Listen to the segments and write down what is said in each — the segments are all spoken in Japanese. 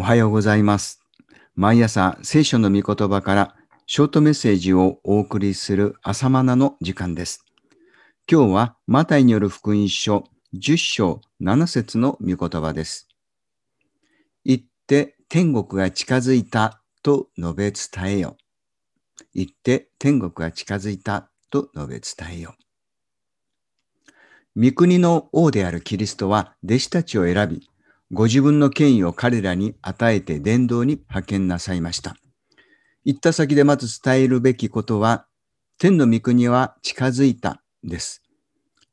おはようございます。毎朝聖書の御言葉からショートメッセージをお送りする朝マナの時間です。今日はマタイによる福音書10章7節の御言葉です。行って天国が近づいたと述べ伝えよ。行って天国が近づいたと述べ伝えよ。御国の王であるキリストは弟子たちを選び、ご自分の権威を彼らに与えて伝道に派遣なさいました。行った先でまず伝えるべきことは、天の御国は近づいたです。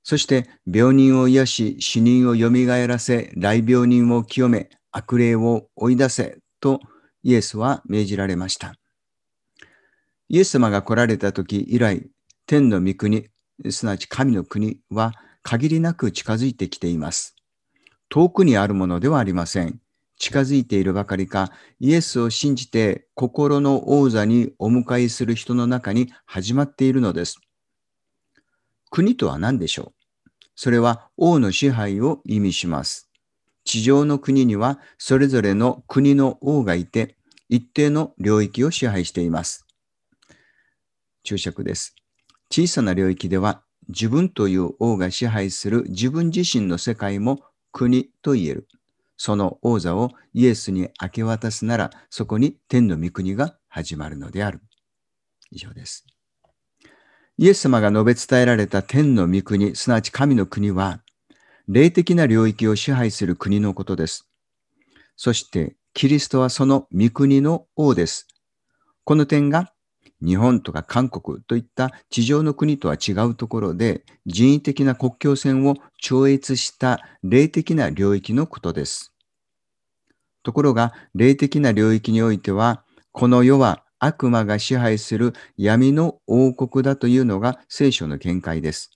そして病人を癒し、死人をよみがえらせ、来病人を清め、悪霊を追い出せとイエスは命じられました。イエス様が来られた時以来、天の御国、すなわち神の国は限りなく近づいてきています。遠くにあるものではありません。近づいているばかりか、イエスを信じて心の王座にお迎えする人の中に始まっているのです。国とは何でしょう？それは王の支配を意味します。地上の国にはそれぞれの国の王がいて、一定の領域を支配しています。注釈です。小さな領域では自分という王が支配する自分自身の世界も国と言える。その王座をイエスに明け渡すなら、そこに天の御国が始まるのである。以上です。イエス様が述べ伝えられた天の御国、すなわち神の国は、霊的な領域を支配する国のことです。そして、キリストはその御国の王です。この点が日本とか韓国といった地上の国とは違うところで人為的な国境線を超越した霊的な領域のことです。ところが霊的な領域においてはこの世は悪魔が支配する闇の王国だというのが聖書の見解です。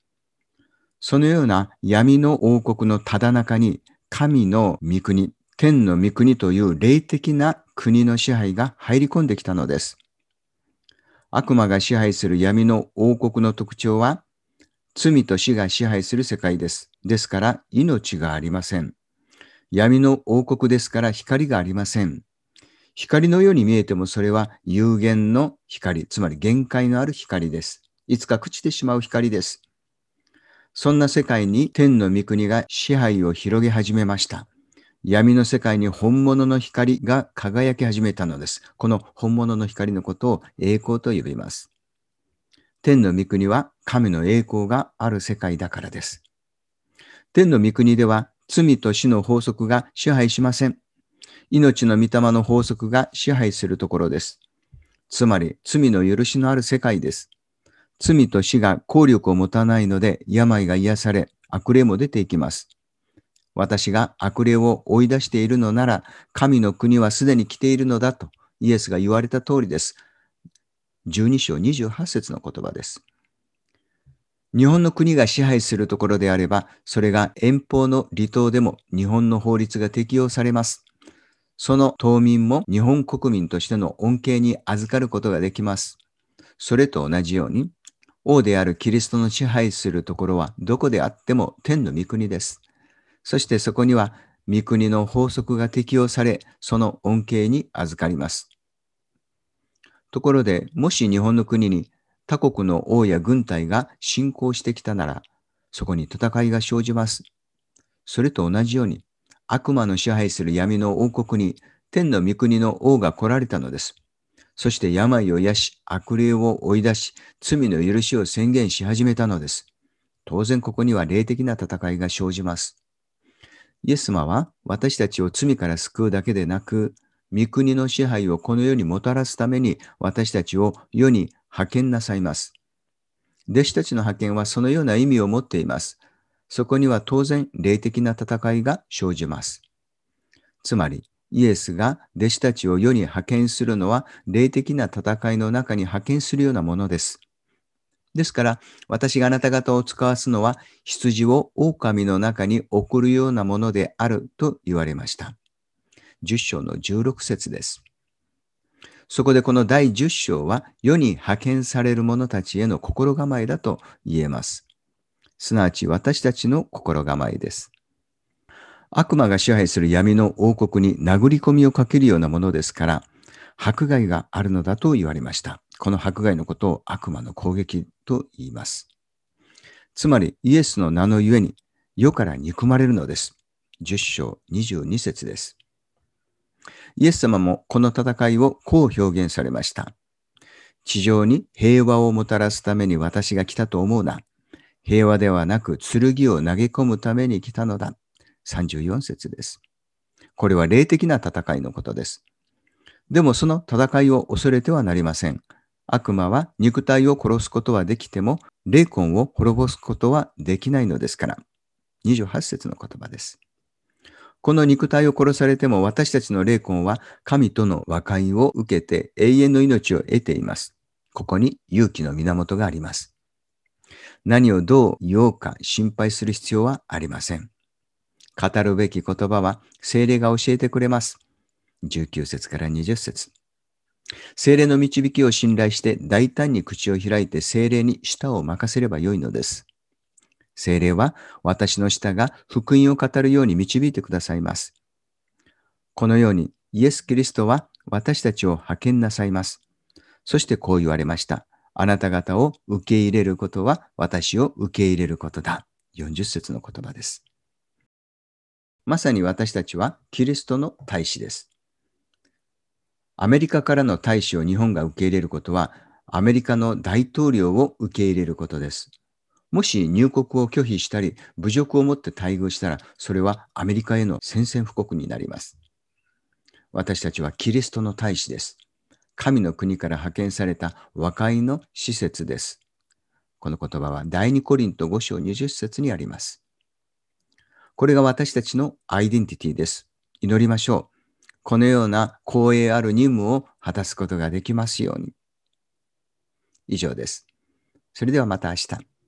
そのような闇の王国のただ中に神の御国、天の御国という霊的な国の支配が入り込んできたのです。悪魔が支配する闇の王国の特徴は、罪と死が支配する世界です。ですから、命がありません。闇の王国ですから、光がありません。光のように見えても、それは有限の光、つまり限界のある光です。いつか朽ちてしまう光です。そんな世界に天の御国が支配を広げ始めました。闇の世界に本物の光が輝き始めたのです。この本物の光のことを栄光と呼びます。天の御国は神の栄光がある世界だからです。天の御国では罪と死の法則が支配しません。命の御霊の法則が支配するところです。つまり罪の許しのある世界です。罪と死が効力を持たないので病が癒され悪霊も出ていきます。私が悪霊を追い出しているのなら、神の国はすでに来ているのだとイエスが言われた通りです。12章28節の言葉です。日本の国が支配するところであれば、それが遠方の離島でも日本の法律が適用されます。その島民も日本国民としての恩恵に預かることができます。それと同じように、王であるキリストの支配するところはどこであっても天の御国です。そしてそこには御国の法則が適用され、その恩恵に預かります。ところで、もし日本の国に他国の王や軍隊が侵攻してきたなら、そこに戦いが生じます。それと同じように、悪魔の支配する闇の王国に天の御国の王が来られたのです。そして病を癒し、悪霊を追い出し、罪の許しを宣言し始めたのです。当然ここには霊的な戦いが生じます。イエス様は私たちを罪から救うだけでなく、御国の支配をこの世にもたらすために私たちを世に派遣なさいます。弟子たちの派遣はそのような意味を持っています。そこには当然霊的な戦いが生じます。つまり、イエスが弟子たちを世に派遣するのは霊的な戦いの中に派遣するようなものです。ですから、私があなた方を使わすのは、羊を狼の中に送るようなものであると言われました。10章の16節です。そこでこの第10章は、世に派遣される者たちへの心構えだと言えます。すなわち私たちの心構えです。悪魔が支配する闇の王国に殴り込みをかけるようなものですから、迫害があるのだと言われました。この迫害のことを悪魔の攻撃と言います。つまりイエスの名のゆえに世から憎まれるのです。10章22節です。イエス様もこの戦いをこう表現されました。地上に平和をもたらすために私が来たと思うな。平和ではなく剣を投げ込むために来たのだ。34節です。これは霊的な戦いのことです。でもその戦いを恐れてはなりません。悪魔は肉体を殺すことはできても、霊魂を滅ぼすことはできないのですから。28節の言葉です。この肉体を殺されても私たちの霊魂は神との和解を受けて永遠の命を得ています。ここに勇気の源があります。何をどう言おうか心配する必要はありません。語るべき言葉は精霊が教えてくれます。19節から20節精霊の導きを信頼して大胆に口を開いて精霊に舌を任せればよいのです。精霊は私の舌が福音を語るように導いてくださいます。このようにイエス・キリストは私たちを派遣なさいます。そしてこう言われました。あなた方を受け入れることは私を受け入れることだ。40節の言葉です。まさに私たちはキリストの大使です。アメリカからの大使を日本が受け入れることは、アメリカの大統領を受け入れることです。もし入国を拒否したり、侮辱をもって待遇したら、それはアメリカへの宣戦布告になります。私たちはキリストの大使です。神の国から派遣された和解の施設です。この言葉は第2コリント5章20節にあります。これが私たちのアイデンティティです。祈りましょう。このような光栄ある任務を果たすことができますように。以上です。それではまた明日。